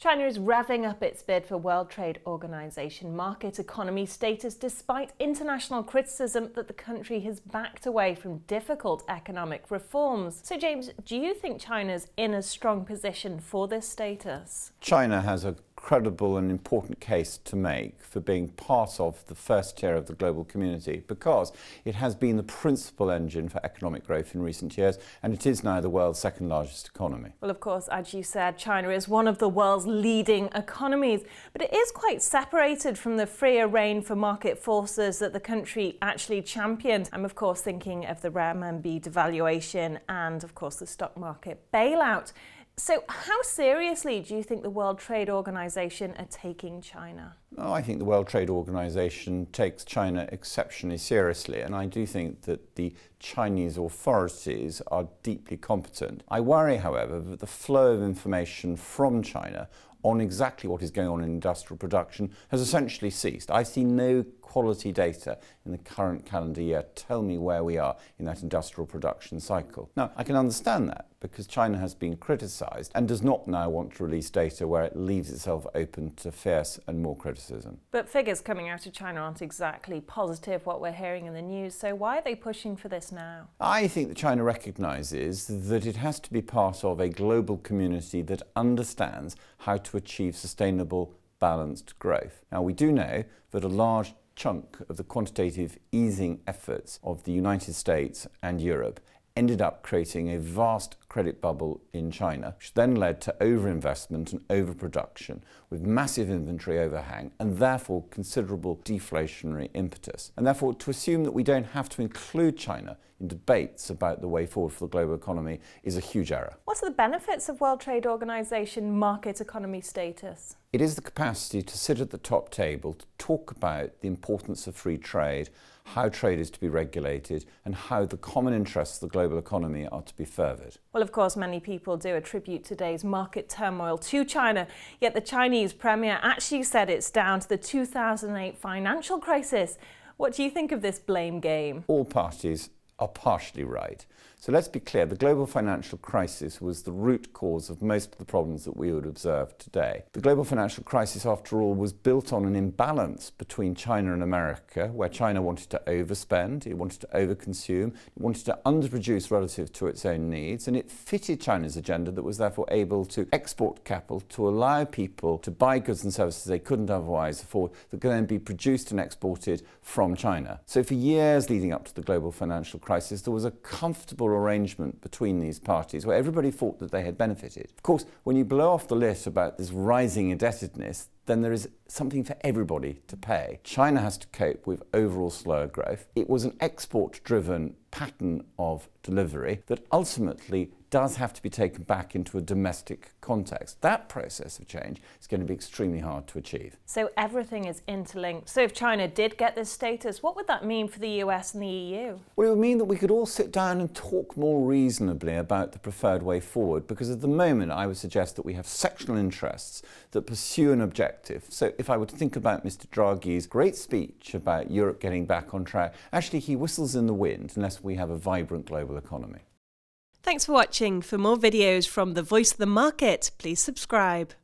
China is revving up its bid for World Trade Organization market economy status despite international criticism that the country has backed away from difficult economic reforms. So, James, do you think China's in a strong position for this status? China has a credible and important case to make for being part of the first tier of the global community because it has been the principal engine for economic growth in recent years and it is now the world's second largest economy. Well, of course, as you said, China is one of the world's leading economies, but it is quite separated from the freer rein for market forces that the country actually championed. I'm, of course, thinking of the renminbi devaluation and, of course, the stock market bailout. So, how seriously do you think the World Trade Organization are taking China? Oh, I think the World Trade Organization takes China exceptionally seriously, and I do think that the Chinese authorities are deeply competent. I worry, however, that the flow of information from China on exactly what is going on in industrial production has essentially ceased. I see no quality data in the current calendar year tell me where we are in that industrial production cycle. Now, I can understand that because China has been criticized and does not now want to release data where it leaves itself open to fierce and more criticism. But figures coming out of China aren't exactly positive what we're hearing in the news, so why are they pushing for this now? I think that China recognizes that it has to be part of a global community that understands how to achieve sustainable balanced growth. Now, we do know that a large chunk of the quantitative easing efforts of the United States and Europe ended up creating a vast credit bubble in China, which then led to overinvestment and overproduction with massive inventory overhang and therefore considerable deflationary impetus. And therefore, to assume that we don't have to include China in debates about the way forward for the global economy is a huge error. What are the benefits of World Trade Organization market economy status? It is the capacity to sit at the top table to talk about the importance of free trade, how trade is to be regulated, and how the common interests of the global economy are to be furthered. Well, of course, many people do attribute today's market turmoil to China, yet the Chinese premier actually said it's down to the 2008 financial crisis. What do you think of this blame game? All parties are partially right. So let's be clear the global financial crisis was the root cause of most of the problems that we would observe today. The global financial crisis, after all, was built on an imbalance between China and America, where China wanted to overspend, it wanted to overconsume, it wanted to underproduce relative to its own needs, and it fitted China's agenda that was therefore able to export capital to allow people to buy goods and services they couldn't otherwise afford that could then be produced and exported from China. So for years leading up to the global financial crisis, there was a comfortable arrangement between these parties where everybody thought that they had benefited. Of course, when you blow off the list about this rising indebtedness, then there is something for everybody to pay. China has to cope with overall slower growth. It was an export driven pattern of delivery that ultimately does have to be taken back into a domestic context. That process of change is going to be extremely hard to achieve. So everything is interlinked. So if China did get this status, what would that mean for the US and the EU? Well, it would mean that we could all sit down and talk more reasonably about the preferred way forward because at the moment I would suggest that we have sectional interests that pursue an objective. So if I were to think about Mr. Draghi's great speech about Europe getting back on track, actually he whistles in the wind unless we have a vibrant global economy. Thanks for watching. For more videos from the Voice of the Market, please subscribe.